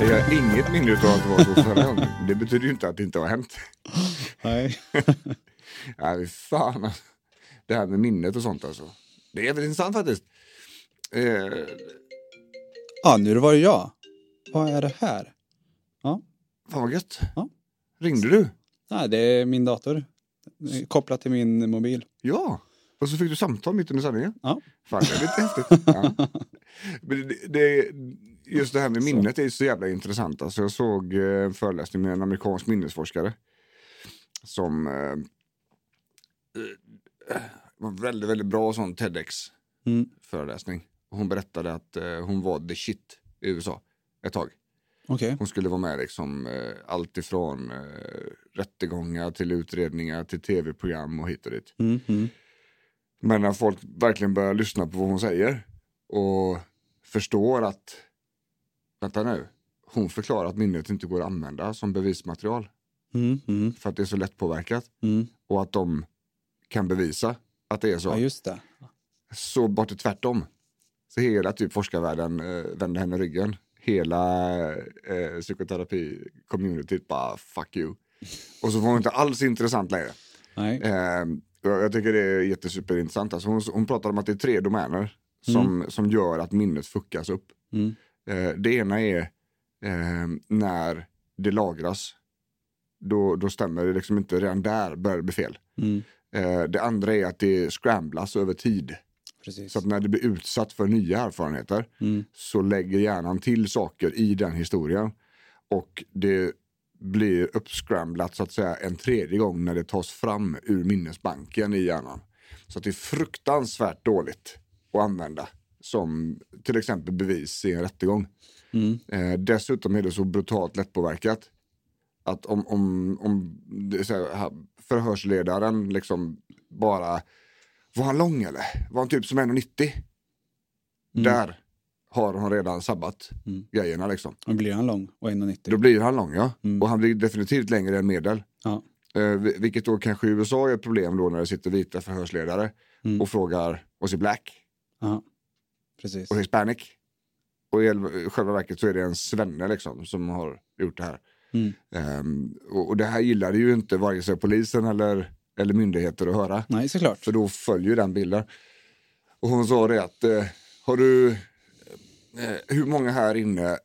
Jag har inget minne av att det var så förra gången. Det betyder ju inte att det inte har hänt. Nej. Nej, fan. alltså. Det här med minnet och sånt alltså. Det är väl intressant faktiskt. Eh, Ja, nu var det jag. Vad är det här? Ja, fan vad gött. Ja. Ringde du? Nej, det är min dator. Kopplat till min mobil. Ja. Och så fick du samtal mitt under sändningen. Ja. Fan, det är lite häftigt. Ja. Men det, det, just det här med minnet är så jävla intressant. Alltså jag såg eh, en föreläsning med en amerikansk minnesforskare. Som eh, eh, var väldigt, väldigt bra sån TEDx-föreläsning. Och Hon berättade att eh, hon var the shit i USA ett tag. Okej. Hon skulle vara med liksom eh, allt ifrån eh, rättegångar till utredningar till tv-program och hit och dit. Mm, mm. Men när folk verkligen börjar lyssna på vad hon säger och förstår att, vänta nu, hon förklarar att minnet inte går att använda som bevismaterial Mm, mm, för att det är så lättpåverkat mm. och att de kan bevisa att det är så. Ja, just det. Så bort det tvärtom. Så hela typ forskarvärlden eh, vänder henne ryggen. Hela eh, psykoterapi-communityt bara fuck you. Och så var hon inte alls intressant längre. Nej. Eh, jag jag tycker det är jättesuperintressant. Alltså hon, hon pratar om att det är tre domäner som, som gör att minnet fuckas upp. Eh, det ena är eh, när det lagras. Då, då stämmer det liksom inte, redan där börjar det bli fel. Mm. Eh, det andra är att det scramblas över tid. Precis. Så att när det blir utsatt för nya erfarenheter Mm. så lägger hjärnan till saker i den historien. Och det blir uppscramblat så att säga en tredje gång när det tas fram ur minnesbanken i hjärnan. Så att det är fruktansvärt dåligt att använda som till exempel bevis i en rättegång. Mm. Eh, dessutom är det så brutalt lättpåverkat att om, om, om här, förhörsledaren liksom bara, var han lång eller? Var han typ som 1,90? Där har hon redan sabbat Mm. grejerna liksom. Och blir han lång och 1,90? Då blir han lång ja. Mm. Och han blir definitivt längre än medel. Ja. Eh, vi- vilket då kanske i USA är ett problem då när det sitter vita förhörsledare Mm. och frågar, was he black? Ja. Precis. och hispanic. Och i själva verket så är det en svenne liksom som har gjort det här. Mm. Ehm, och, och det här gillade ju inte vare sig polisen eller, eller myndigheter att höra. Nej, såklart. För då följer den bilden. Och hon sa det att, eh, har du, eh, hur många här inne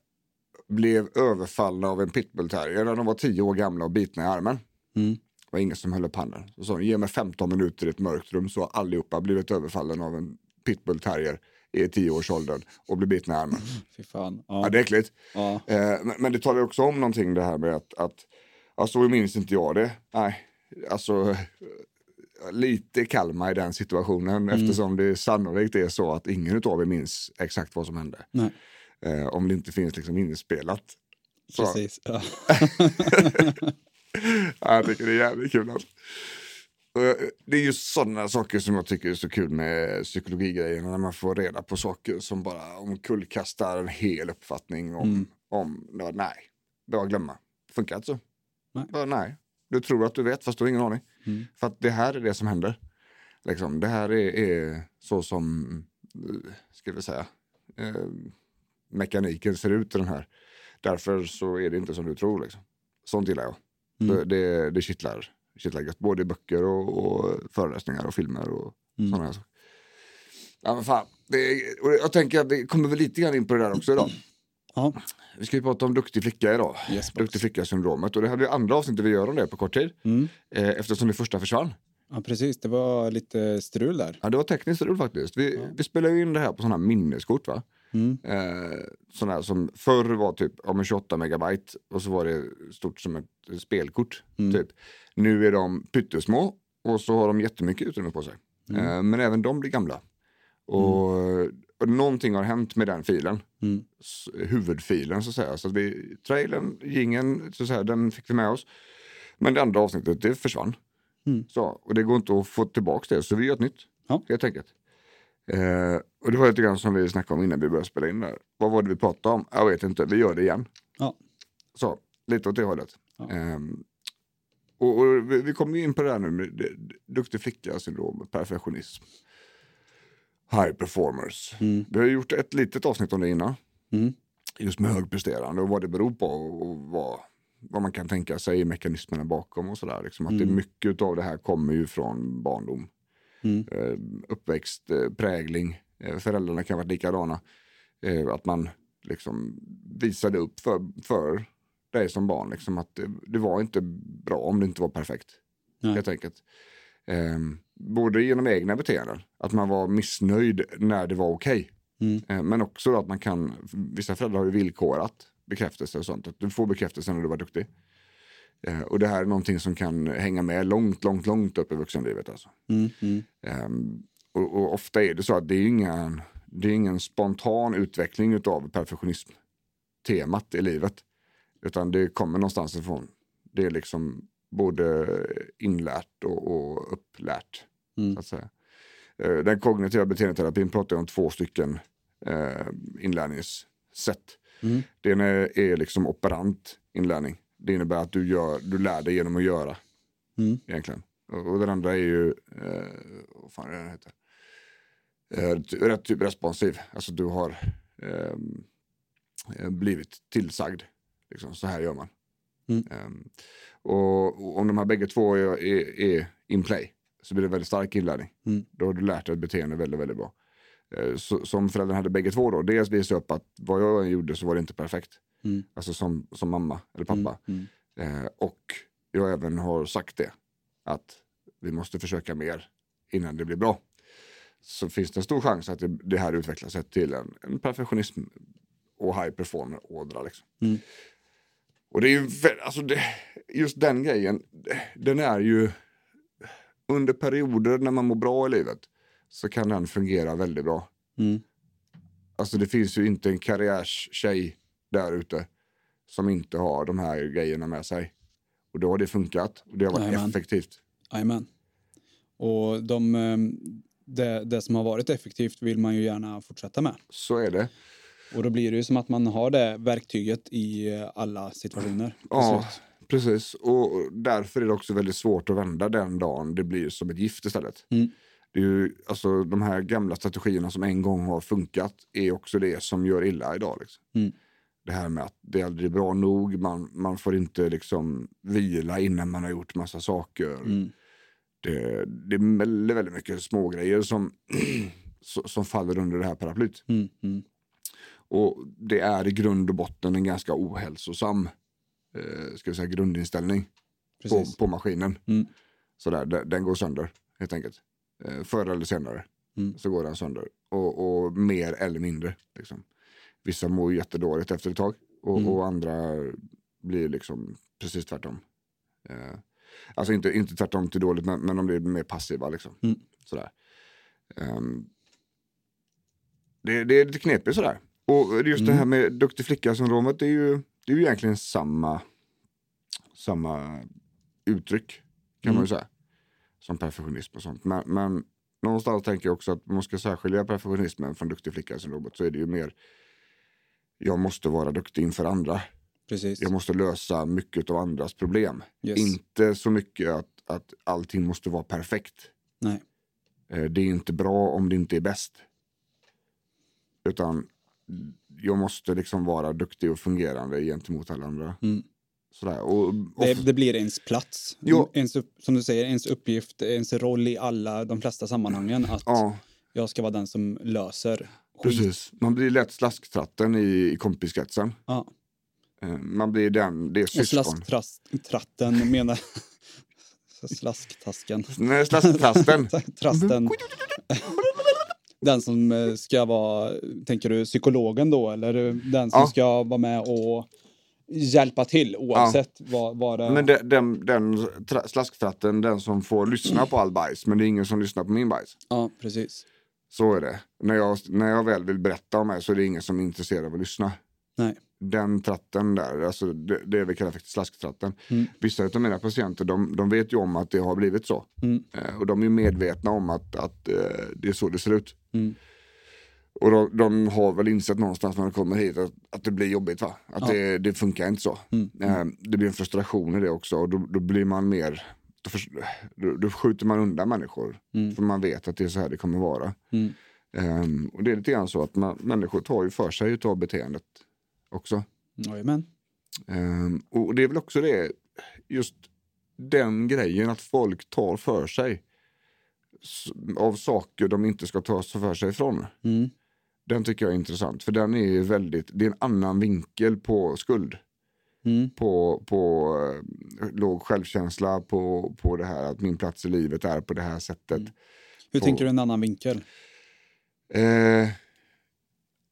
blev överfallna av en pitbullterrier när de var tio år gamla och bitna i armen? Mm. Det var ingen som höll upp handen. Så sa hon, ge mig 15 minuter i ett mörkt rum så har allihopa blivit överfallen av en pitbullterrier i tioårsåldern och blir bitna i armen. Fy fan. Ja, Ja. det är äckligt. Ja. Eh, men, men det talar också om någonting det här med att, att alltså minns inte jag det. Nej, alltså lite Kalmar i den situationen eftersom det sannolikt är så att ingen av er minns exakt vad som hände. Eh, om det inte finns liksom inspelat. Så, precis. Ja. ja, jag tycker det är jävligt kul. Alltså. Eh, Det är just sådana saker som jag tycker är så kul med psykologigrejerna. När man får reda på saker som bara omkullkastar en hel uppfattning om, Mm. om ja, nej, bara glömma. Funkar inte så. Nej. Bara, nej. Du tror att du vet fast du har ingen aning. Mm. För att det här är det som händer. Liksom, det här är, är så som, eh, ska vi säga, eh, mekaniken ser ut i den här. Därför så är det inte som du tror. Liksom. Sånt gillar jag. Mm. Det, det, det kittlar, kittlar gött. Både i böcker och, och föreläsningar och filmer och Mm. sådana här saker. Ja men fan. Det, är- och jag tänker att vi kommer väl lite grann in på det där också idag. Ja. Vi ska ju prata om duktig flicka idag. Yes, duktig flicka-syndromet. Och det här blir andra avsnittet vi gör om det på kort tid. Mm. Eh, eftersom det första försvann. ja, precis. Det var lite strul där. Ja, det var tekniskt strul faktiskt. Vi, vi spelar ju in det här på sådana här minneskort va. Mm. Eh, sådana som förr var typ ja, 28 megabyte och så var det stort som ett spelkort. Mm. Typ. Nu är de pyttesmå och så har de jättemycket utrymme på sig. Mm. Eh, men även de blir gamla. Och, och någonting har hänt med den filen. Mm. Huvudfilen så att säga. Så att vi, trailern, jingeln, så att säga, den fick vi med oss. Men det andra avsnittet, det försvann. Mm. Så, och det går inte att få tillbaka det, så vi gör ett nytt. Ja. Helt enkelt. Eh, och det var lite grann som vi snackade om innan vi började spela in där. Vad var det vi pratade om? Jag vet inte, vi gör det igen. Ja. Så, lite åt det hållet. Ja. Ehm, och, och vi, vi kommer in på det här nu med det- det- duktig flicka-syndrom, perfektionism. High performers. Mm. Vi har gjort ett litet avsnitt om det innan. Mm. Just med högpresterande och vad det beror på och vad, vad man kan tänka sig i mekanismerna bakom och sådär. Liksom att det Mm. mycket av det här kommer ju från barndom. Mm. Eh, uppväxt, eh, prägling. Eh, föräldrarna kan vara likadana. Att man liksom visade upp för, för dig som barn liksom att det, var inte bra om det inte var perfekt. Nej. Helt enkelt. Eh, både genom egna beteenden, att man var missnöjd när det var okej. Mm. Eh, Men också att man kan, vissa föräldrar har ju villkorat bekräftelse och sånt. Att du får bekräftelse när du var duktig. Eh, Och det här är någonting som kan hänga med långt, långt, långt upp i vuxenlivet. Alltså. Mm. Mm. Ehm, och, och ofta är det så att det är ingen, det är ingen spontan utveckling av perfektionism-temat i livet. Utan det kommer någonstans ifrån. Det är liksom både inlärt och, och upplärt. Mm. Så att säga. Eh, Den kognitiva beteendeterapin pratar om två stycken eh, inlärningssätt. Mm. Det ena är, är liksom operant inlärning. Det innebär att du, gör, du lär dig genom att göra Mm. egentligen. Och, och den andra är ju, eh, vad fan är det den heter? Eh, rätt typ responsiv. Alltså du har ehm, eh, blivit tillsagd. Liksom, så här gör man. Mm. Och, och om de här bägge två är, är, är in play så blir det väldigt stark inlärning. Mm. Då har du lärt dig ett beteende väldigt, väldigt bra. Eh, så, som föräldrarna hade bägge två då, dels visa upp att vad jag gjorde så var det inte perfekt. Mm. Alltså som, som mamma eller pappa. Mm. Eh, och jag även har sagt det. Att vi måste försöka mer innan det blir bra. Så finns det en stor chans att det, det här utvecklar sig till en, en perfektionism och high performer-ådra. Liksom. Mm. Och det är ju, alltså det, just den grejen, den är ju under perioder när man mår bra i livet så kan den fungera väldigt bra. Mm. Alltså det finns ju inte en karriärstjej där ute som inte har de här grejerna med sig. Och då har det funkat och det har varit Jajamän. effektivt. Jajamän. Och de, eh, det, det som har varit effektivt vill man ju gärna fortsätta med. Så är det. Och då blir det ju som att man har det verktyget i alla situationer. Ja, slut. precis. Och därför är det också väldigt svårt att vända den dagen det blir som ett gift istället. Mm. Det är ju, alltså, de här gamla strategierna som en gång har funkat är också det som gör illa idag. Liksom. Mm. Det här med att det aldrig är bra nog, man, man får inte liksom vila innan man har gjort massa saker. Mm. Det, det är väldigt, väldigt mycket små grejer som, som- faller under det här paraplyt. Mm. Mm. Och det är i grund och botten en ganska ohälsosam eh, ska säga, grundinställning på, på maskinen. Mm. Sådär, den, den går sönder helt enkelt. Eh, förr eller senare Mm. så går den sönder. Och, och mer eller mindre. Liksom. Vissa mår jättedåligt efter ett tag och, Mm. och andra blir liksom precis tvärtom. Eh, alltså inte, inte tvärtom till dåligt men, men de blir mer passiva. Liksom. Mm. Sådär. Ehm, det, det är lite knepigt sådär. Och just Mm. det här med duktig flicka-syndromet det är ju, det är ju egentligen samma, samma uttryck kan Mm. man ju säga. Som perfektionism och sånt. Men, men någonstans tänker jag också att man ska särskilja perfektionismen från duktig flicka-syndromet så är det ju mer jag måste vara duktig inför andra. Precis. Jag måste lösa mycket av andras problem. Yes. Inte så mycket att, att allting måste vara perfekt. Nej. Eh, Det är inte bra om det inte är bäst. Utan jag måste liksom vara duktig och fungerande gentemot alla andra. Mm. Sådär. Och, Det, of- det blir ens plats. Ja. Ens, som du säger, ens uppgift, ens roll i alla de flesta sammanhangen. Att ja, jag ska vara den som löser. Precis. Man blir lätt slasktratten i, i kompiskretsen. Ja. Eh, Man blir den, det är Och syskon. slasktratten menar... Slasktasken. Nej, slasktrasten. Trasten. Den som eh, ska vara, tänker du psykologen då? Eller den som Ja. ska vara med och hjälpa till oavsett vad, vad det Men de, den, den tra- slasktratten, den som får lyssna på all bajs, men det är ingen som lyssnar på min bajs. Ja, precis. Så är det. När jag, när jag väl vill berätta om mig så är det ingen som är intresserad av att lyssna. Nej. Den tratten där, alltså det, det vi kallar för slasktratten. Mm. Vissa av mina patienter de, de vet ju om att det har blivit så. Mm. Eh, och de är medvetna om att, att eh, det är så det ser ut. Mm. Och de, de har väl insett någonstans när de kommer hit att, att det blir jobbigt. Va? Att Ja. det, det funkar inte så. Mm. Eh, det blir en frustration i det också och då, då blir man mer då, förs- då, då skjuter man undan människor. Mm. För man vet att det är så här det kommer vara. Mm. Ehm, och det är lite grann så att man, människor tar ju för sig utav beteendet också. Jajamän. Ehm, och det är väl också det, just den grejen att folk tar för sig av saker de inte ska ta för sig ifrån. Mm. Den tycker jag är intressant för den är ju väldigt, det är en annan vinkel på skuld. Mm. På, på eh, låg självkänsla, på, på det här att min plats i livet är på det här sättet. Hur På- tänker du en annan vinkel? Eh,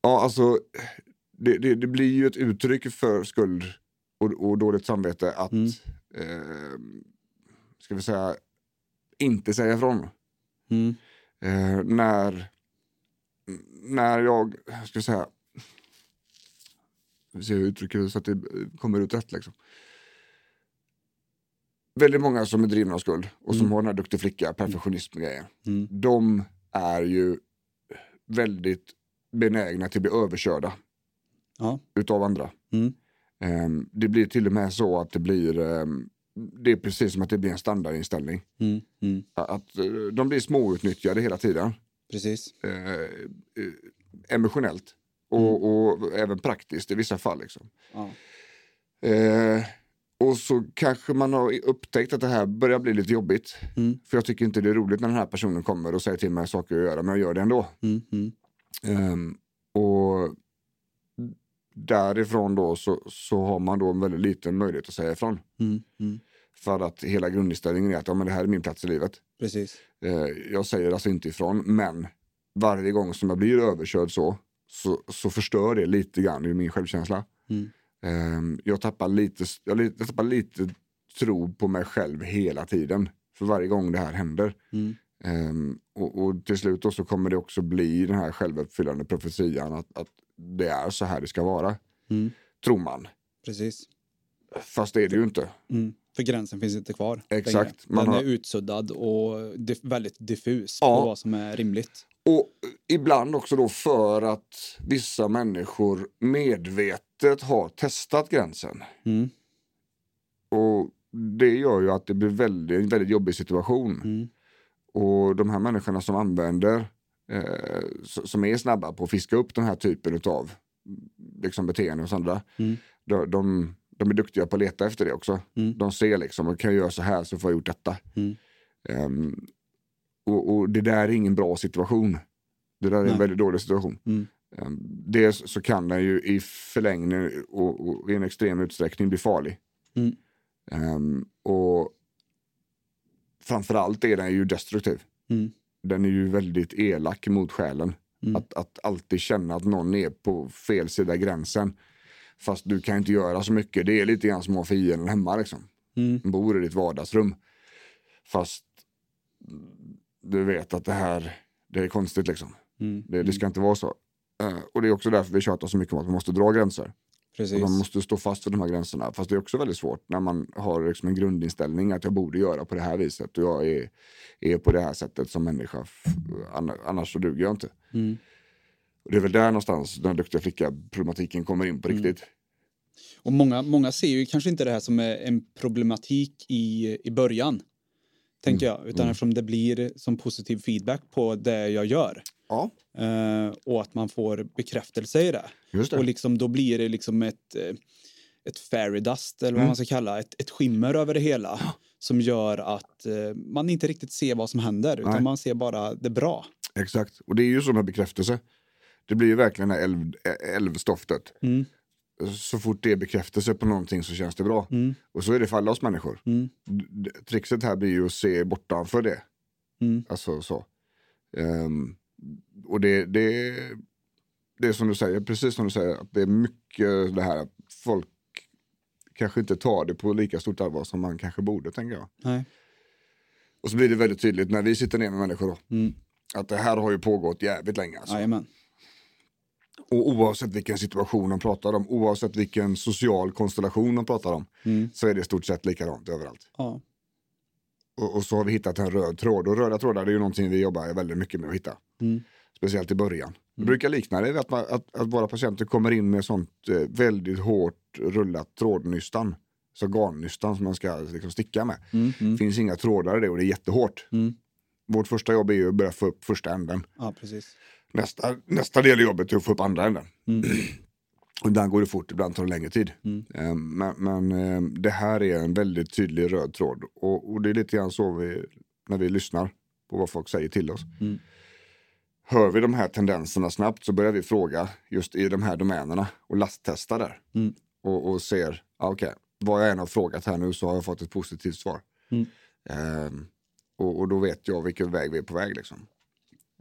ja, alltså det, det, det blir ju ett uttryck för skuld och, och dåligt samvete att, Mm. eh, ska vi säga, inte säga ifrån. Mm. Eh, när, när jag, ska vi säga, ser hur jag uttrycker det så att det kommer ut rätt liksom. Väldigt många som är drivna av skuld och som har den här duktig flicka, perfektionism-grejen. Mm. De är ju väldigt benägna till att bli överkörda Ja. utav andra. Mm. Ehm, det blir till och med så att det blir, ehm, det är precis som att det blir en standardinställning. Mm. Mm. Att eh, de blir småutnyttjade hela tiden. Precis. Eh, eh, emotionellt och, och även praktiskt i vissa fall. Liksom. Ja. Eh, och så kanske man har upptäckt att det här börjar bli lite jobbigt. Mm. För jag tycker inte det är roligt när den här personen kommer och säger till mig saker att göra, men jag gör det ändå. Mm. Mm. Ehm, och därifrån då så, så har man då en väldigt liten möjlighet att säga ifrån. Mm. Mm. För att hela grundinställningen är att ja, men det här är min plats i livet. Precis. Eh, jag säger alltså inte ifrån, men varje gång som jag blir överkörd så, så, så förstör det lite grann i min självkänsla. Mm. Ehm, jag, tappar lite, jag, jag tappar lite tro på mig själv hela tiden. För varje gång det här händer. Mm. Ehm, och, och till slut då så kommer det också bli den här självuppfyllande profetian att, att det är så här det ska vara. Mm. Tror man. Precis. Fast det är det ju inte. Mm. För gränsen finns inte kvar. Exakt. längre. Man Den har- är utsuddad och dif- väldigt diffus Ja. på vad som är rimligt. Och ibland också då för att vissa människor medvetet har testat gränsen. Mm. Och det gör ju att det blir väldigt, en väldigt jobbig situation. Mm. Och de här människorna som använder, eh, som är snabba på att fiska upp den här typen av liksom, beteende hos andra. Mm. De, de, de är duktiga på att leta efter det också. Mm. De ser liksom, kan jag göra så här så får jag gjort detta. Mm. Och, och det där är ingen bra situation. Det där är Nej. en väldigt dålig situation. Mm. Ehm, dels så kan den ju i förlängningen och, och i en extrem utsträckning bli farlig. Mm. Ehm, och framförallt är den ju destruktiv. Mm. Den är ju väldigt elak mot själen. Mm. Att, att alltid känna att någon är på fel sida gränsen. Fast du kan inte göra så mycket. Det är lite grann som att ha fienden hemma liksom. Mm. Bor i ditt vardagsrum. Fast du vet att det här, det är konstigt liksom. Mm. Det, det ska inte vara så. Eh, och det är också därför vi tjatar så mycket om att man måste dra gränser. Precis. Och man måste stå fast vid de här gränserna. Fast det är också väldigt svårt när man har liksom en grundinställning att jag borde göra på det här viset. Och jag är, är på det här sättet som människa. Annars så duger jag inte. Mm. Och det är väl där någonstans den duktiga flicka-problematiken kommer in på Mm. riktigt. Och många, många ser ju kanske inte det här som en problematik i, i början. Tänker Mm. jag. Utan eftersom det blir som positiv feedback på det jag gör. Ja, Eh, och att man får bekräftelse i det. det. Och liksom, då blir det liksom ett, eh, ett fairy dust, eller vad Mm. man ska kalla ett, ett skimmer över det hela. Som gör att eh, man inte riktigt ser vad som händer, utan Nej. man ser bara det bra. Exakt. Och det är ju som en bekräftelse. Det blir ju verkligen det älv, älvstoftet. Mm. Så fort det är bekräftelse på någonting så känns det bra. Mm. Och så är det för alla oss människor. Mm. Trixet här blir ju att se bortanför det. Mm. Alltså så. Ehm, och det, det, det är som du säger, precis som du säger, att det är mycket det här att folk kanske inte tar det på lika stort allvar som man kanske borde, tänker jag. Nej. Och så blir det väldigt tydligt när vi sitter ner med människor då. Mm. Att det här har ju pågått jävligt länge. Alltså. Och oavsett vilken situation de pratar om, oavsett vilken social konstellation de pratar om, Mm. så är det i stort sett likadant överallt. Ja. Och, och så har vi hittat en röd tråd. Och röda trådar är ju någonting vi jobbar väldigt mycket med att hitta. Mm. Speciellt i början. Det brukar likna det att, man, att, att våra patienter kommer in med sånt eh, väldigt hårt rullat trådnystan. Så garnnystan som man ska liksom, sticka med. Mm. Mm. finns inga trådar i det och det är jättehårt. Mm. Vårt första jobb är ju att börja få upp första änden. ja, precis. Nästa, nästa del i jobbet är att få upp andra änden. Mm. Och ibland går det fort, ibland tar det längre tid. Mm. Eh, Men, men eh, det här är en väldigt tydlig röd tråd. Och, och det är lite grann så vi, när vi lyssnar på vad folk säger till oss. Mm. Hör vi de här tendenserna snabbt så börjar vi fråga just i de här domänerna och lasttesta där. Mm. Och, och ser, ah, okej, vad jag än har frågat här nu så har jag fått ett positivt svar. Mm. Ehm, och, och då vet jag vilken väg vi är på väg. Liksom.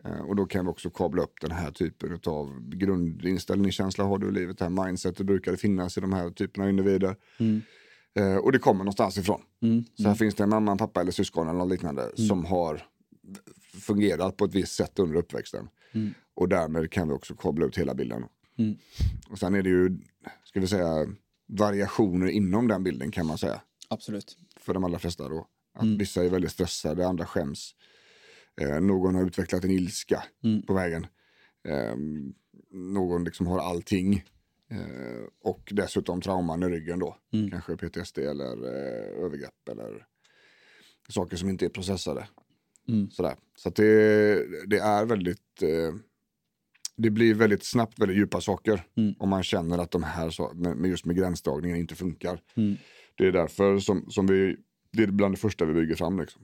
Eh, och då kan vi också kabla upp den här typen av grundinställning, känsla har du i livet, det här mindsetet brukar det finnas i de här typerna av individer. Mm. Eh, och det kommer någonstans ifrån. Mm. Så här finns det en mamma, en pappa eller syskon eller något liknande som har fungerat på ett visst sätt under uppväxten. Mm. Och därmed kan vi också kabla ut hela bilden. Mm. Och sen är det ju, ska vi säga, variationer inom den bilden kan man säga. Absolut. För de allra flesta då. Att Mm. vissa är väldigt stressade, andra skäms. Eh, någon har utvecklat en ilska Mm. på vägen. Eh, någon liksom har allting. Eh, och dessutom trauman i ryggen då. Mm. Kanske PTSD eller eh, övergrepp eller saker som inte är processade. Mm. Sådär. Så att det, det är väldigt, eh, det blir väldigt snabbt väldigt djupa saker. Mm. Om man känner att de här, så- med, med just med gränsdragningen inte funkar. Mm. Det är därför som, som vi, det är bland det första vi bygger fram. Liksom.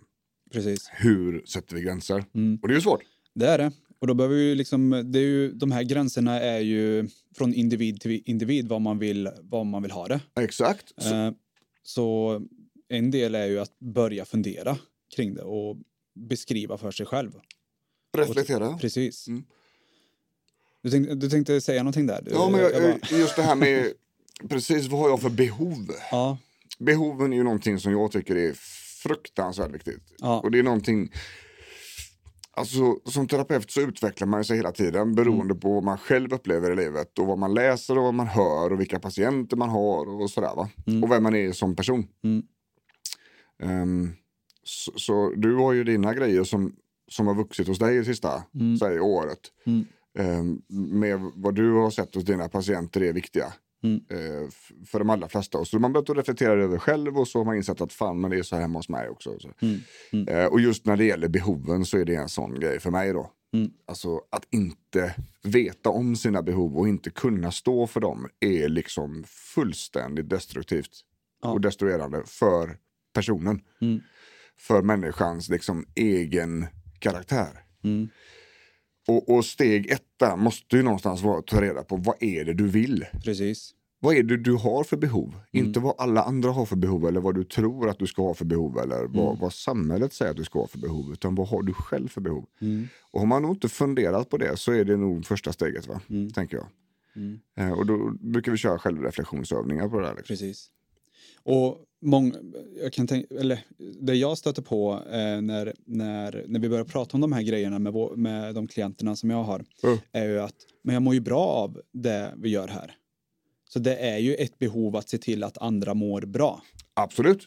Precis. Hur sätter vi gränser? Mm. Och det är ju svårt. Det är det. Och då behöver vi liksom, det är ju, de här gränserna är ju från individ till individ vad man vill, vad man vill ha det. Exakt. Så, Eh, så en del är ju att börja fundera kring det och beskriva för sig själv. reflektera. Precis. Mm. Du, tänkte, du tänkte säga någonting där? Du- Ja, men jag, bara- just det här med precis vad har jag för behov? ja, Behoven är ju någonting som jag tycker är fruktansvärt viktigt. ja, Och det är någonting, alltså som terapeut så utvecklar man sig hela tiden beroende på vad man själv upplever i livet och vad man läser och vad man hör och vilka patienter man har och sådär va. Mm. Och vem man är som person. Mm. Ehm, så, så du har ju dina grejer som, som har vuxit hos dig det sista Mm. säg, året. Mm. Ehm, med vad du har sett hos dina patienter är viktiga. Mm. eh, för de allra flesta. Och så man börjat reflektera över själv och så har man insett att fan men det är så här hemma hos mig också. Så. Mm. Mm. Eh, och just när det gäller behoven så är det en sån grej för mig då. Mm. Alltså att inte veta om sina behov och inte kunna stå för dem är liksom fullständigt destruktivt Ja. och destruerande för personen. Mm. För människans liksom egen karaktär. Och, och steg ett där måste ju någonstans vara att ta reda på vad är det du vill? precis. Vad är det du har för behov? Mm. Inte vad alla andra har för behov eller vad du tror att du ska ha för behov eller vad, Mm. vad samhället säger att du ska ha för behov. Utan vad har du själv för behov? Mm. Och har man nog inte funderat på det så är det nog första steget, va? Mm. tänker jag. Mm. Eh, och då brukar vi köra självreflektionsövningar på det där. Liksom. Precis. Och mång, jag kan tänka, eller det jag stöter på eh, när, när, när vi börjar prata om de här grejerna med, vår, med de klienterna som jag har Mm. är ju att men jag mår ju bra av det vi gör här. Så det är ju ett behov att se till att andra mår bra. Absolut.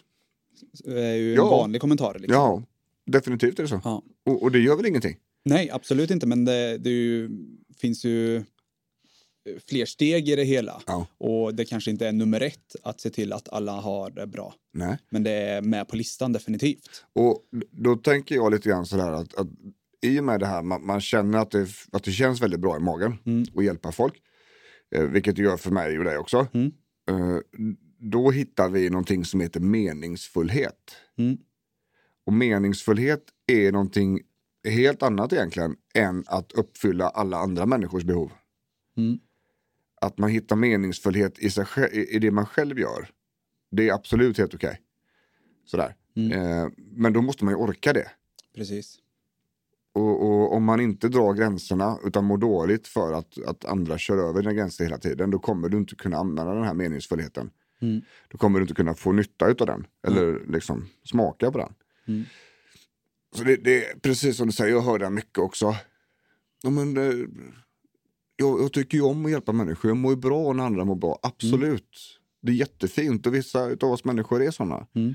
Det är ju Ja. en vanlig kommentar. Liksom. Ja, definitivt är det så. Ja. Och, och det gör väl ingenting? Nej, absolut inte, men det, det ju, finns ju fler steg i det hela. Ja. Och det kanske inte är nummer ett att se till att alla har det bra. Nej. Men det är med på listan definitivt. Och då tänker jag lite grann sådär att, att i och med det här, man, man känner att det, att det känns väldigt bra i magen Mm. att hjälpa folk. Eh, vilket det gör för mig och dig också. Mm. Eh, då hittar vi någonting som heter meningsfullhet. Mm. Och meningsfullhet är någonting helt annat egentligen än att uppfylla alla andra människors behov. Mm. Att man hittar meningsfullhet i, sig, i det man själv gör. Det är absolut helt okej. Sådär. Mm. Eh, men då måste man ju orka det. Precis. Och, och om man inte drar gränserna utan mår dåligt för att, att andra kör över dina gränser hela tiden, då kommer du inte kunna använda den här meningsfullheten. Mm. Då kommer du inte kunna få nytta av den, eller liksom smaka på den. Mm. Så det, det är precis som du säger, jag hör det här mycket också. Ja, men, eh, jag, jag tycker ju om att hjälpa människor, jag mår ju bra när andra mår bra, absolut. Det är jättefint och vissa av oss människor är sådana. Mm.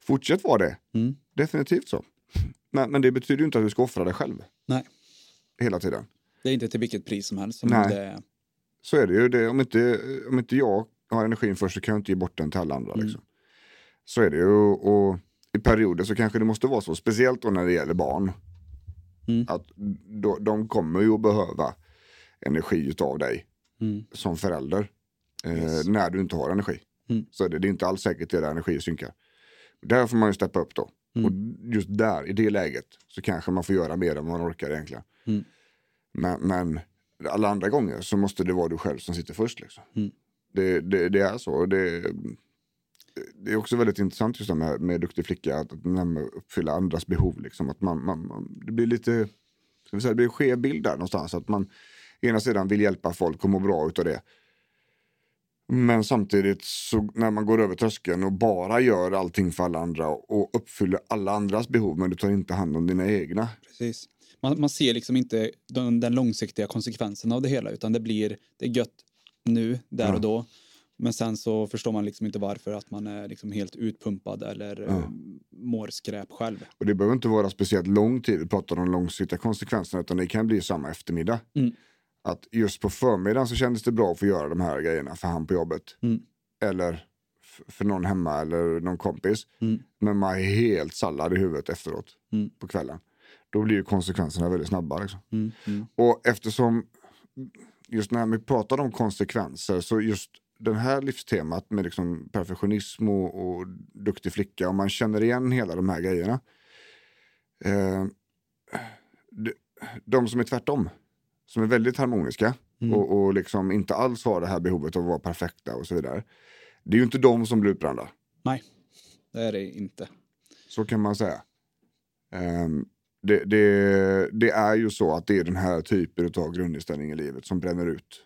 Fortsätt vara det, Mm. definitivt så. Men, men det betyder ju inte att du ska offra dig själv Nej, hela tiden. det är inte till vilket pris som helst. Som Nej. Det, Så är det ju. Det, om, inte, om inte jag har energin först så kan jag inte ge bort den till alla andra. Liksom. Så är det ju. Och, och i perioder så kanske det måste vara så. Speciellt då när det gäller barn. Mm. Att då, de kommer ju att behöva energi utav dig mm. som förälder. Eh, Yes. När du inte har energi. Mm. Så det, det är inte alls säkert att deras energi synkar. Där får man ju steppa upp då. Mm. Och just där, i det läget, så kanske man får göra mer än man orkar egentligen. Mm. Men, men alla andra gånger så måste det vara du själv som sitter först. Liksom. Mm. Det, det, det är så. Det, det är också väldigt intressant just det med, med duktig flicka, att, att uppfylla andras behov. Liksom. Att man, man, man, det blir lite, ska vi säga, det blir en skev bild där någonstans. Att man ena sidan vill hjälpa folk och må bra utav det. Men samtidigt så när man går över tröskeln och bara gör allting för alla andra och uppfyller alla andras behov men du tar inte hand om dina egna. Precis. Man, man ser liksom inte den, den långsiktiga konsekvensen av det hela utan det blir det är gött nu, där Ja. och då. Men sen så förstår man liksom inte varför att man är liksom helt utpumpad eller Ja. eh, mår skräp själv. Och det behöver inte vara speciellt lång tid, vi pratar om långsiktiga konsekvenserna utan det kan bli samma eftermiddag. Mm. Att just på förmiddagen så kändes det bra att få göra de här grejerna för han på jobbet. Mm. Eller för någon hemma eller någon kompis. Mm. Men man är helt sallad i huvudet efteråt Mm. på kvällen. Då blir ju konsekvenserna väldigt snabba. Liksom. Mm. Mm. Och eftersom just när vi pratar om konsekvenser så just den här livstemat med liksom perfektionism och, och duktig flicka, om man känner igen hela de här grejerna. Eh, de, de som är tvärtom, som är väldigt harmoniska Mm. och, och liksom inte alls har det här behovet av att vara perfekta och så vidare. Det är ju inte de som blir utbrända. Nej, det är det inte. Så kan man säga. Ehm, det, det, det är ju så att det är den här typen av grundinställning i livet som bränner ut.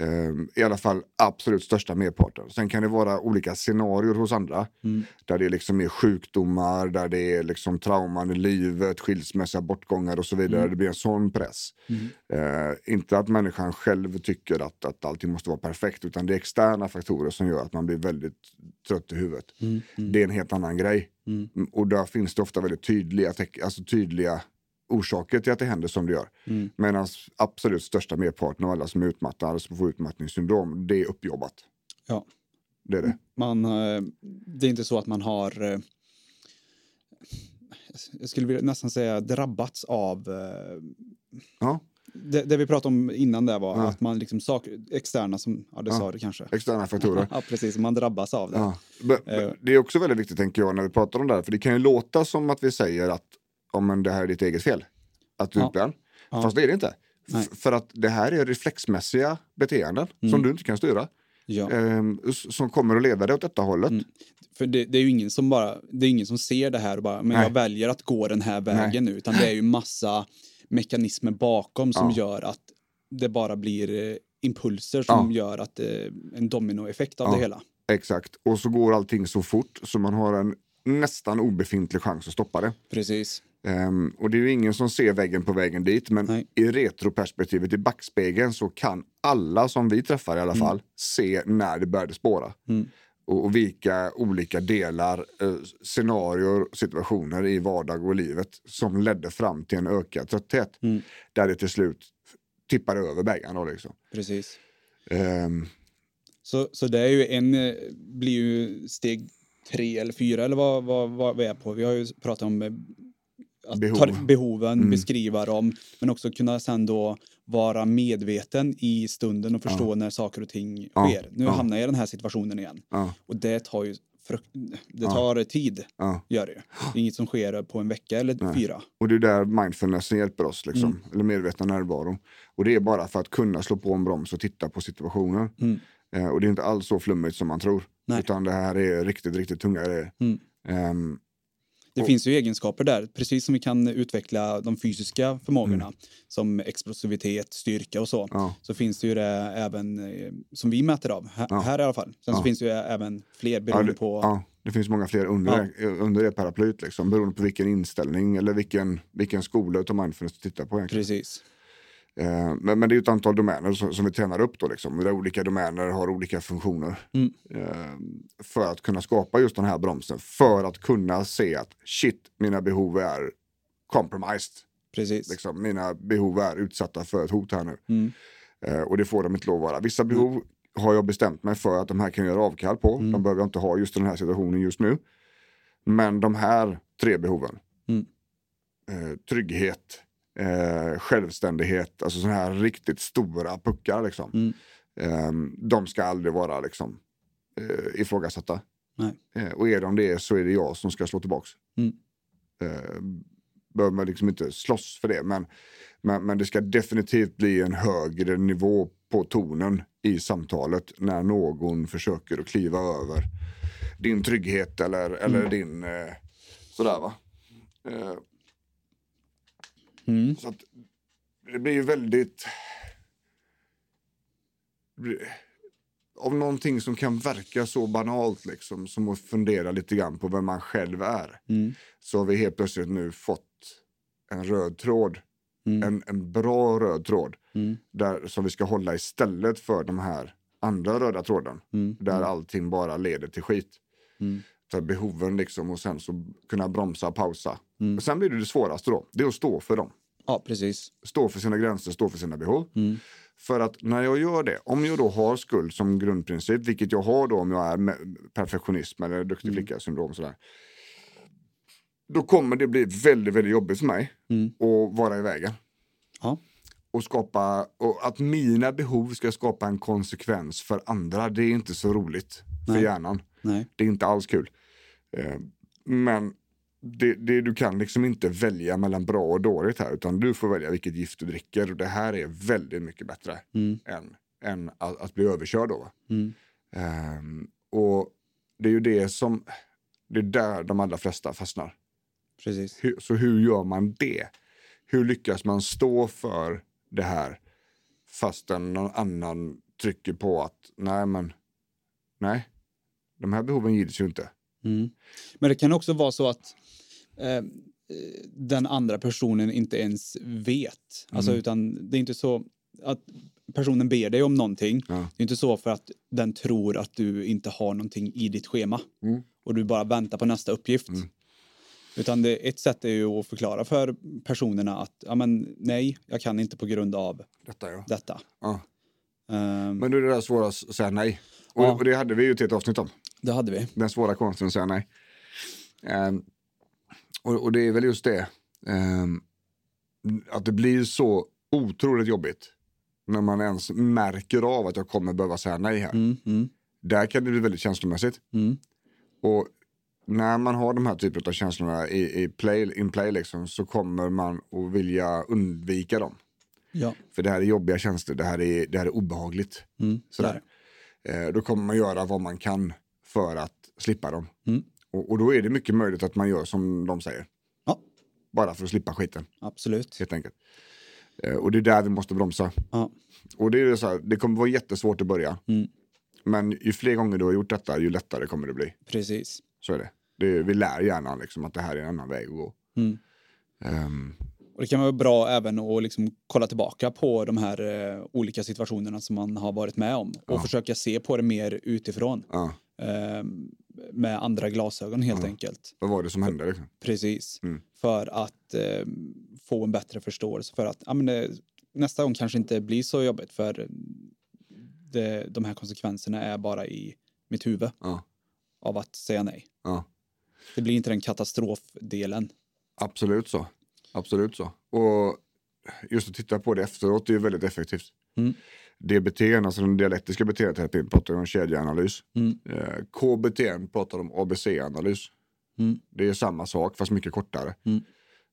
Ehm, I alla fall absolut största merparten. Sen kan det vara olika scenarier hos andra. Mm. Där det liksom är sjukdomar, där det är liksom trauman i livet, skilsmässa, bortgångar och så vidare. Det blir en sån press. Mm. Eh, inte att människan själv tycker att, att allting måste vara perfekt, utan det är externa faktorer som gör att man blir väldigt trött i huvudet. Mm. Mm. Det är en helt annan grej. Mm. Mm, Och där finns det ofta väldigt tydliga, alltså tydliga orsaker till att det händer som det gör. Mm. Medan absolut största merparten av alla som är utmattade, som får utmattningssyndrom, det är uppjobbat. Ja. Det är det. Man, eh, det är inte så att man har eh, jag skulle vilja nästan säga drabbats av eh, Ja, det, det vi pratade om innan där var Ja. att man liksom sak, externa som, ja det Ja. sa du kanske. externa faktorer. Ja precis, man drabbas av det. Ja. Men- men. Det är också väldigt viktigt tänker jag när vi pratar om det här, för det kan ju låta som att vi säger att om men det här är ditt eget fel. Att du är Ja. utbränd. Ja. Fast det är det inte. Nej. För att det här är reflexmässiga beteenden som Mm. du inte kan styra. Ja. s- som kommer att leda dig åt detta hållet. Mm. För det, det är ju ingen som bara, det är ingen som ser det här och bara, men Nej. jag väljer att gå den här vägen nu, utan det är ju massa mekanismer bakom som Ja. gör att det bara blir eh, impulser som Ja. gör att eh, en dominoeffekt av det hela. Exakt. Och så går allting så fort så man har en nästan obefintlig chans att stoppa det. Precis. Ehm, och det är ju ingen som ser väggen på vägen dit, men Nej. i retroperspektivet, i backspegeln, så kan alla som vi träffar i alla fall se när det började spåra. Mm. Och, och vilka olika delar, eh, scenarier, situationer i vardag och livet som ledde fram till en ökad trötthet. Mm. Där det till slut tippade över bägaren. då, Liksom. Precis. Ehm, Så, så det är ju en, eh, blir ju steg tre eller fyra eller vad, vad, vad vi är på. Vi har ju pratat om eh, att Behov. ta behoven, Mm. beskriva dem, men också kunna sen då vara medveten i stunden och förstå när saker och ting Ja. sker. Nu Ja. hamnar jag i den här situationen igen. ja, Och det tar ju det Ja. tar tid, ja. gör det. Det är inget som sker på en vecka eller Nej. fyra. Och det är där mindfulnessen hjälper oss, liksom. Mm. eller medvetna närvaro. Och det är bara för att kunna slå på en broms och titta på situationen. Mm. Eh, och det är inte alls så flummigt som man tror. Nej. Utan det här är riktigt, riktigt tunga grejer. Mm. Ehm, Det finns ju egenskaper där, precis som vi kan utveckla de fysiska förmågorna som explosivitet, styrka och så. Mm. Ja. Så finns det ju det även eh, som vi mäter av, här, Ja. här i alla fall. Sen så finns det ju även fler beroende det, på... det finns många fler under, Ja. det, under det paraplyet. Liksom, beroende på vilken inställning eller vilken, vilken skola av mindfulness du tittar på. Egentligen. Precis. Eh, men, men det är ett antal domäner som, som vi tränar upp då. Liksom, där olika domäner har olika funktioner. Mm. Eh, för att kunna skapa just den här bromsen. För att kunna se att shit, mina behov är compromised. Precis. Liksom, mina behov är utsatta för ett hot här nu. Mm. Eh, och det får de inte lov att vara. Vissa behov har jag bestämt mig för att de här kan jag göra avkall på. Mm. De behöver jag inte ha just i den här situationen just nu. Men de här tre behoven. Mm. Eh, trygghet, eh, självständighet, alltså sådana här riktigt stora puckar. Liksom. Mm. Eh, de ska aldrig vara liksom, eh, ifrågasatta. Eh, och är de det så är det jag som ska slå tillbaks. Mm. Eh, behöver man liksom inte slåss för det. Men, men, men det ska definitivt bli en högre nivå på tonen i samtalet när någon försöker att kliva över din trygghet eller, eller din eh, sådär va. Eh, Mm. så att det blir ju väldigt... Av någonting som kan verka så banalt liksom, som att fundera lite grann på vem man själv är. Mm. Så har vi helt plötsligt nu fått en röd tråd. Mm. En, en bra röd tråd. Mm. Där, som vi ska hålla istället för de här andra röda tråden. Mm. Där allting bara leder till skit. Mm. För behoven liksom och sen så kunna bromsa och pausa. Mm. Och sen blir det det svåraste då. Det är att stå för dem. Ja, precis. Stå för sina gränser, stå för sina behov. Mm. För att när jag gör det, om jag då har skuld som grundprincip, vilket jag har då om jag är perfektionism eller duktig flicka syndrom sådär. Då kommer det bli väldigt, väldigt jobbigt för mig Mm. att vara i vägen. Ja. Och skapa, och att mina behov ska skapa en konsekvens för andra, det är inte så roligt för Nej. hjärnan. Nej. Det är inte alls kul. Eh, men det, det, du kan liksom inte välja mellan bra och dåligt här, utan du får välja vilket gift du dricker. Och det här är väldigt mycket bättre Mm. än, än att, att bli överkörd. Då? Mm. Ehm, och det är ju det som, det är där de allra flesta fastnar. Precis. Hur, så hur gör man det? Hur lyckas man stå för det här fastän någon annan trycker på att nej men, nej, de här behoven gills ju inte. Mm. Men det kan också vara så att eh, den andra personen inte ens vet. Alltså, Mm. utan det är inte så att personen ber dig om någonting. Ja. Det är inte så för att den tror att du inte har någonting i ditt schema Mm. och du bara väntar på nästa uppgift. Mm. Utan det, ett sätt är ju att förklara för personerna att ja, men, nej, jag kan inte på grund av Detta ja. detta. ja. Ehm, Men nu är det där svåra att säga nej. Och, och det hade vi ju till ett avsnitt om. Det hade vi. Den svåra konsten att säga nej. Ehm, och, och det är väl just det. ehm, att det blir så otroligt jobbigt. När man ens märker av att jag kommer behöva säga nej här. Mm, mm, Där kan det bli väldigt känslomässigt. mm, Och när man har de här typen av känslorna i, i play, in play liksom, så kommer man att vilja undvika dem. ja. För det här är jobbiga känslor, det här är, det här är obehagligt. Mm, Sådär. Eh, då kommer man göra vad man kan för att slippa dem. Mm. Och, och då är det mycket möjligt att man gör som de säger. Ja. Bara för att slippa skiten, Absolut. helt enkelt. Eh, och det är där vi måste bromsa. Ja. Och det, är så här, det kommer vara jättesvårt i början. Mm. Men ju fler gånger du har gjort detta, ju lättare kommer det bli. Precis. Så är det. det vi lär hjärnan liksom att det här är en annan väg att gå. Mm. Ehm, Och det kan vara bra även att liksom kolla tillbaka på de här eh, olika situationerna som man har varit med om och Ja. försöka se på det mer utifrån. ja, Eh, med andra glasögon helt enkelt. vad var det som hände? Liksom? Precis. Mm. För att eh, få en bättre förståelse för att ja, men det, nästa gång kanske inte blir så jobbigt för det, de här konsekvenserna är bara i mitt huvud Ja, av att säga nej. ja. Det blir inte den katastrofdelen. Absolut så. Absolut så. Och just att titta på det efteråt är ju väldigt effektivt. Mm. DBT, alltså den dialektiska beteendeterapin, pratar om kedjeanalys. Mm. Eh, KBT pratar om ABC-analys. Mm. Det är samma sak fast mycket kortare. Mm.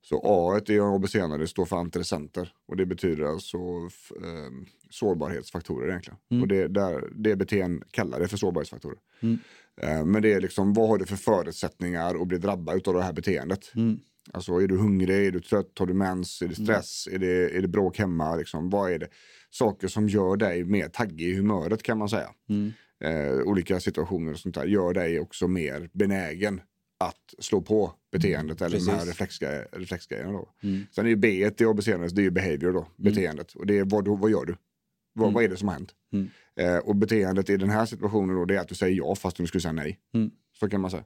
Så A i ABC det står för antirecenter och det betyder alltså eh, sårbarhetsfaktorer egentligen. Och det, där, det BTN kallar det för sårbarhetsfaktorer. Eh, men det är liksom, vad har du för förutsättningar att bli drabbad av det här beteendet? Alltså är du hungrig, är du trött, har du mens, är det stress, är, det, är det bråk hemma? Liksom, vad är det? Saker som gör dig mer taggig i humöret kan man säga. Eh, olika situationer och sånt där gör dig också mer benägen att slå på beteendet eller de här Precis. reflexgrejer, reflexgrejerna. Då. Sen är ju B i ABC, det är ju behavior då, beteendet. Och det är vad, vad gör du? Vad, vad är det som har hänt? Eh, och beteendet i den här situationen då, det är att du säger ja fast du skulle säga nej. Så kan man säga.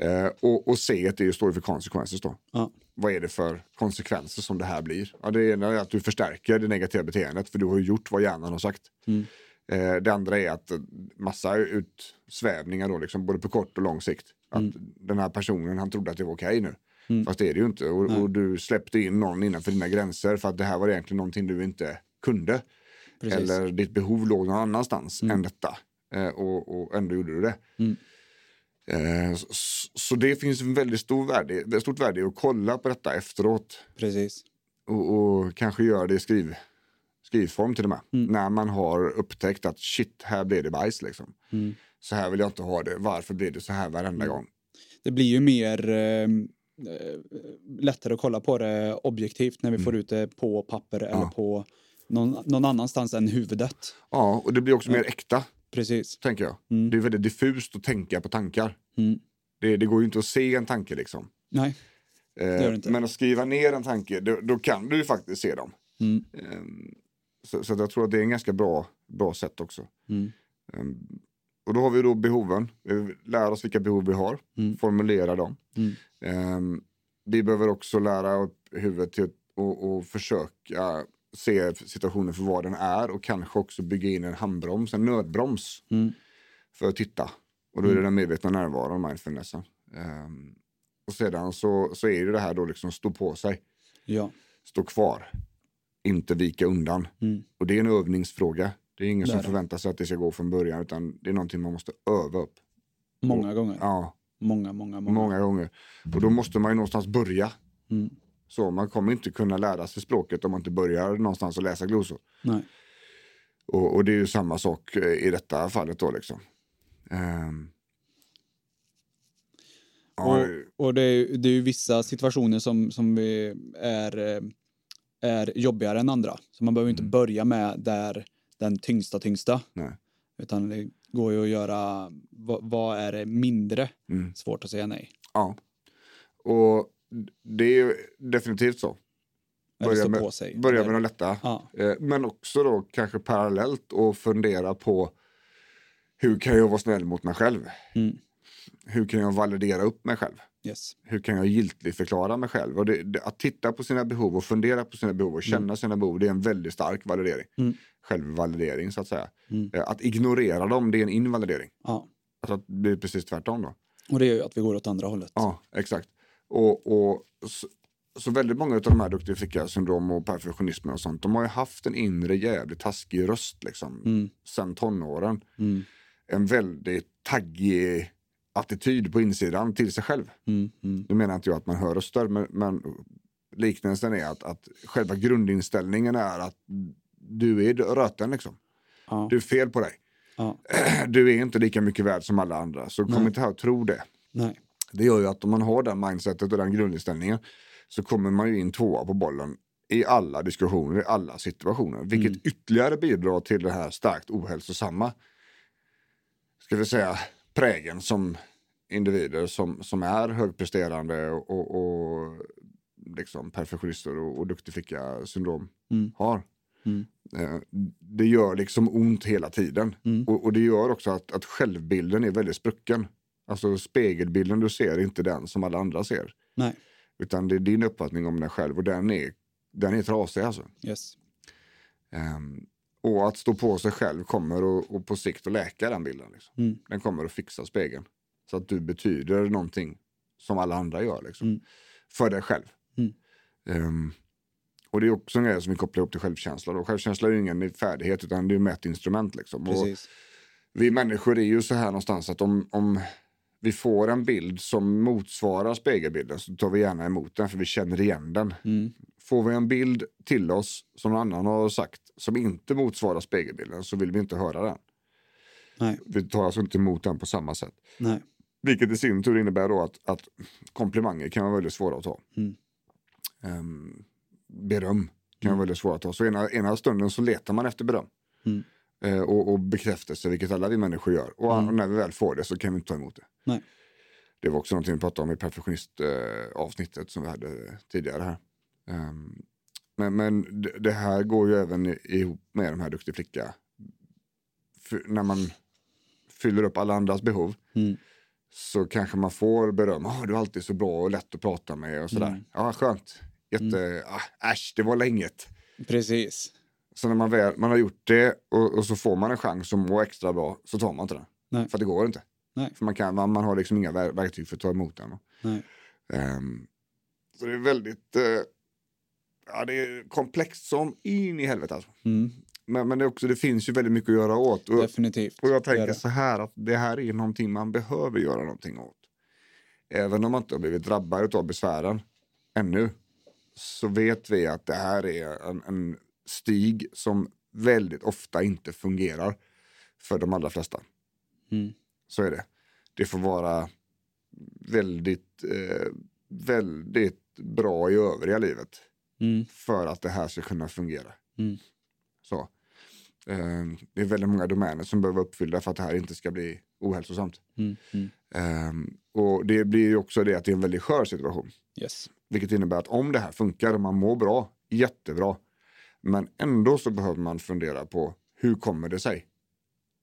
Eh, och, och C det står för konsekvenser då. Ja. Vad är det för konsekvenser som det här blir? Ja, det ena är att du förstärker det negativa beteendet för du har ju gjort vad hjärnan har sagt. Eh, det andra är att massa utsvävningar då, liksom, både på kort och lång sikt. Att den här personen han trodde att det var okej nu. Fast det är det ju inte. Och, och du släppte in någon innanför dina gränser för att det här var egentligen någonting du inte kunde. Precis. Eller ditt behov låg någon annanstans än detta. Eh, och, och ändå gjorde du det. Eh, så, så det finns en väldigt stor värde, stort värde i att kolla på detta efteråt. Precis. Och, och kanske göra det i skriv, skrivform till och med. När man har upptäckt att shit, här blev det bajs liksom. Så här vill jag inte ha det. Varför blir det så här varenda gång? Det blir ju mer eh, eh, lättare att kolla på det objektivt när vi får ut det på papper eller på någon, någon annanstans än huvudet. Ja, och det blir också mer äkta, Precis. tänker jag. Det är väldigt diffust att tänka på tankar. Mm. Det, det går ju inte att se en tanke liksom. Nej. Eh, gör det inte. Men att skriva ner en tanke, då, då kan du ju faktiskt se dem. Mm. Ehm, så, så jag tror att det är en ganska bra, bra sätt också. Mm. Ehm, och då har vi då behoven. Vi lär oss vilka behov vi har, Mm. formulera dem. Ehm, vi behöver också lära upp huvudet till att och, och försöka se situationen för vad den är och kanske också bygga in en handbroms, en nödbroms Mm. för att titta. Och då är det den medvetna närvaron, mindfulnessen. Ehm, och sedan så, så är det det här då liksom stå på sig, Ja. stå kvar, inte vika undan. Mm. Och det är en övningsfråga. Det är ingen Det är som det. förväntar sig att det ska gå från början utan det är någonting man måste öva upp. Många gånger. Ja, Många, många, många. många gånger. Och då måste man ju någonstans börja. Mm. Så man kommer inte kunna lära sig språket om man inte börjar någonstans att läsa glosor. Nej. Och, och det är ju samma sak eh, i detta fallet då liksom. Ehm. Ja, Och, och det, är, det är ju vissa situationer som, som är, eh, är jobbigare än andra. Så man behöver inte börja med där den tyngsta tyngsta. nej. Utan det går ju att göra, vad, vad är det mindre Mm. svårt att säga nej? Ja. Och det är ju definitivt så. Börja med, börja med de lätta. Ja. Eh, Men också då kanske parallellt och fundera på hur kan jag vara snäll mot mig själv? Mm. Hur kan jag validera upp mig själv? Yes. Hur kan jag giltigt förklara mig själv? Det, det, att titta på sina behov och fundera på sina behov och känna sina behov, det är en väldigt stark validering. Mm. Självvalidering så att säga. Mm. Eh, Att ignorera dem, det är en invalidering. Ja. Alltså att det blir precis tvärtom då. Och det är ju att vi går åt andra hållet. Ja, exakt. Och, och så, så väldigt många av de här duktiga flicka-syndrom och perfektionismen och sånt, de har ju haft en inre jävligt taskig röst liksom. Mm. Sen tonåren. Mm. En väldigt taggig attityd på insidan till sig själv. Mm. Mm. Nu menar inte jag att man hör röster, men, men liknelsen är att, att själva grundinställningen är att du är röten liksom. Ja. Du är fel på dig. Ja. Du är inte lika mycket värd som alla andra, så kom Nej. inte här och tro det. Nej. Det gör ju att om man har den mindsetet och den grundinställningen så kommer man ju in tvåa på bollen i alla diskussioner, i alla situationer. Vilket Mm. ytterligare bidrar till det här starkt ohälsosamma, ska vi säga, prägen som individer som, som är högpresterande och, och, och liksom perfektionister och, och duktig flicka syndrom Mm. har. Mm. Eh, Det gör liksom ont hela tiden. Mm. Och, och det gör också att, att självbilden är väldigt sprucken. Alltså spegelbilden du ser är inte den som alla andra ser. Nej. Utan det är din uppfattning om dig själv och den är, den är trasig alltså. Yes. Ehm, och att stå på sig själv kommer och, och på sikt att läka den bilden. Liksom. Mm. Den kommer att fixa spegeln. Så att du betyder någonting som alla andra gör. Liksom. Mm. För dig själv. Mm. Ehm, och det är också en grej som vi kopplar ihop till självkänsla. Då. Självkänsla är ju ingen färdighet utan det är ett mätinstrument. Liksom. Vi människor är ju så här någonstans att om, om vi får en bild som motsvarar spegelbilden så tar vi gärna emot den för vi känner igen den. Mm. Får vi en bild till oss som någon annan har sagt som inte motsvarar spegelbilden så vill vi inte höra den. Nej, Vi tar alltså inte emot den på samma sätt. nej. Vilket i sin tur innebär då att, att komplimanger kan vara väldigt svåra att ta. Mm. Ehm, beröm kan vara väldigt svårt att ta. Så ena, ena stunden så letar man efter beröm. Mm. Eh, och, och bekräftelse, vilket alla vi människor gör. Och, och när vi väl får det så kan vi inte ta emot det. Nej. Det var också någonting vi pratade om i perfektionist-avsnittet eh, som vi hade tidigare här. Ehm, men men det, det här går ju även ihop med de här duktig flicka. För när man fyller upp alla andras behov Mm. så kanske man får beröm. Oh, du är alltid så bra och lätt att prata med och sådär. Mm. Ja, skönt. Jätte, ah, äsch, det var länget. Precis. Så när man, väl, man har gjort det och, och så får man en chans att må extra bra så tar man inte den. Nej. För det går inte. Nej. För man, kan, man, man har liksom inga ver- verktyg för att ta emot den. Ehm, så det är väldigt, eh, ja det är komplext som in i helvete alltså. Mm. Men, men det, är också, det finns ju väldigt mycket att göra åt. Och, Definitivt. och jag tänker så här att det här är någonting man behöver göra någonting åt. Även om man inte har blivit drabbad av besvären ännu så vet vi att det här är en, en stig som väldigt ofta inte fungerar för de allra flesta. Mm. Så är det. Det får vara väldigt, eh, väldigt bra i övriga livet Mm. för att det här ska kunna fungera. Mm. Så. Eh, det är väldigt många domäner som behöver vara uppfyllda för att det här inte ska bli ohälsosamt. Eh, och det blir ju också det att det är en väldigt skör situation. Yes. Vilket innebär att om det här funkar och man mår bra, jättebra. Men ändå så behöver man fundera på hur kommer det sig?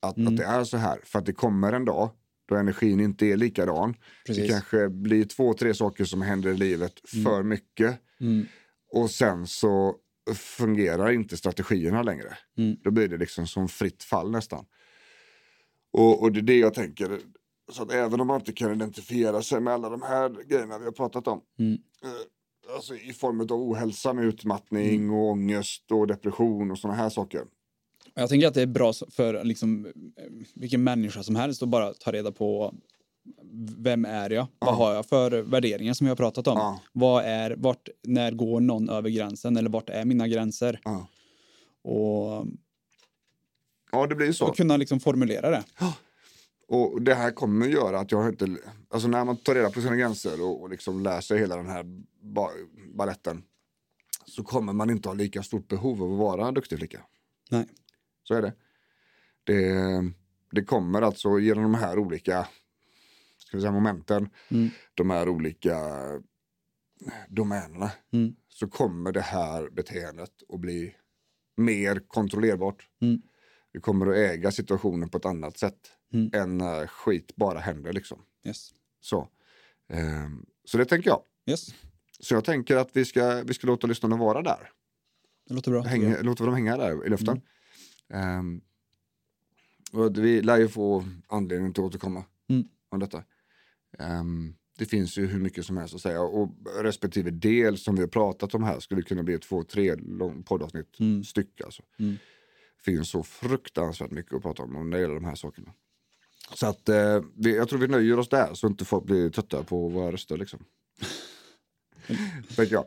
Att, Mm. att det är så här. För att det kommer en dag då energin inte är likadan. Det Precis. kanske blir två, tre saker som händer i livet för mycket. Mm. Och sen så fungerar inte strategierna längre. Mm. Då blir det liksom som fritt fall nästan. Och, och det är det jag tänker. Så att även om man inte kan identifiera sig med alla de här grejerna vi har pratat om. Mm. Alltså i form av ohälsa med utmattning och ångest och depression och sådana här saker. Jag tänker att det är bra för liksom, vilken människa som helst att bara ta reda på vem är jag? Vad har jag för värderingar som vi har pratat om? Ja. Vad är, vart, när går någon över gränsen? Eller vart är mina gränser? Ja, Och, ja det blir så. och kunna liksom formulera det. Och det här kommer göra att jag inte, alltså när man tar reda på sina gränser och, och liksom lär sig hela den här ba, balletten så kommer man inte ha lika stort behov av att vara en duktig flicka. Nej. Så är det. Det, det kommer alltså genom de här olika ska vi säga, momenten, Mm. de här olika domänerna, Mm. så kommer det här beteendet att bli mer kontrollerbart. Mm. Vi kommer att äga situationen på ett annat sätt Mm. än när skit bara händer. Liksom. Yes. Så. Ehm, så det tänker jag. yes, Så jag tänker att vi ska, vi ska låta lyssnarna vara där. det låter bra. Hänga, låta dem hänga där i luften. Ehm, och vi lär ju få anledning till att återkomma Mm. om detta. Ehm, det finns ju hur mycket som helst att säga och respektive del som vi har pratat om här skulle kunna bli två, tre lång poddavsnitt Mm. styck. Alltså. Mm. finns så fruktansvärt mycket att prata om när det gäller de här sakerna. Så att eh, vi, jag tror vi nöjer oss där så inte folk blir trötta på våra röster liksom. Tänker jag.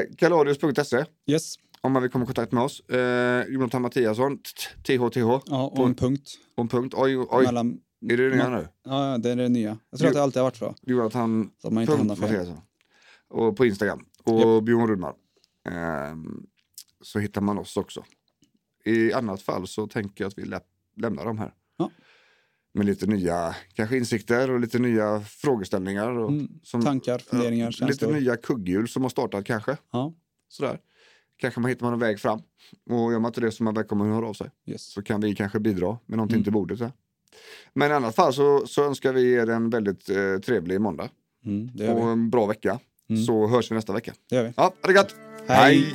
Eh, Kaladius.se Yes. om man vill komma i kontakt med oss. Eh, Jonathan Mattiasson, THTH, Ja, och en punkt. om punkt. Oj, oj. Mellan, Är det det nya nu? ja, det är det nya. Jag tror att det alltid har varit så. Jonathan Så man inte punkt. Mattiasson. Och på Instagram. Och Björn Rudmar. Ehm, så hittar man oss också. I annat fall så tänker jag att vi lä- lämnar dem här. Ja. Med lite nya kanske insikter och lite nya frågeställningar. Och Mm. som- Tankar, funderingar, ja, Lite känslor. nya kugghjul som har startat kanske. Ja, Sådär. Kanske man hittar man en väg fram. Och gör man inte det så är man välkommen att höra av sig. yes. Så kan vi kanske bidra med någonting Mm. till bordet. Så. Men i annat fall så, så önskar vi er en väldigt eh, trevlig måndag. Mm, Och vi. en bra vecka. Mm. Så hörs vi nästa vecka. Det gör vi. Ja, ha det gött! Hej.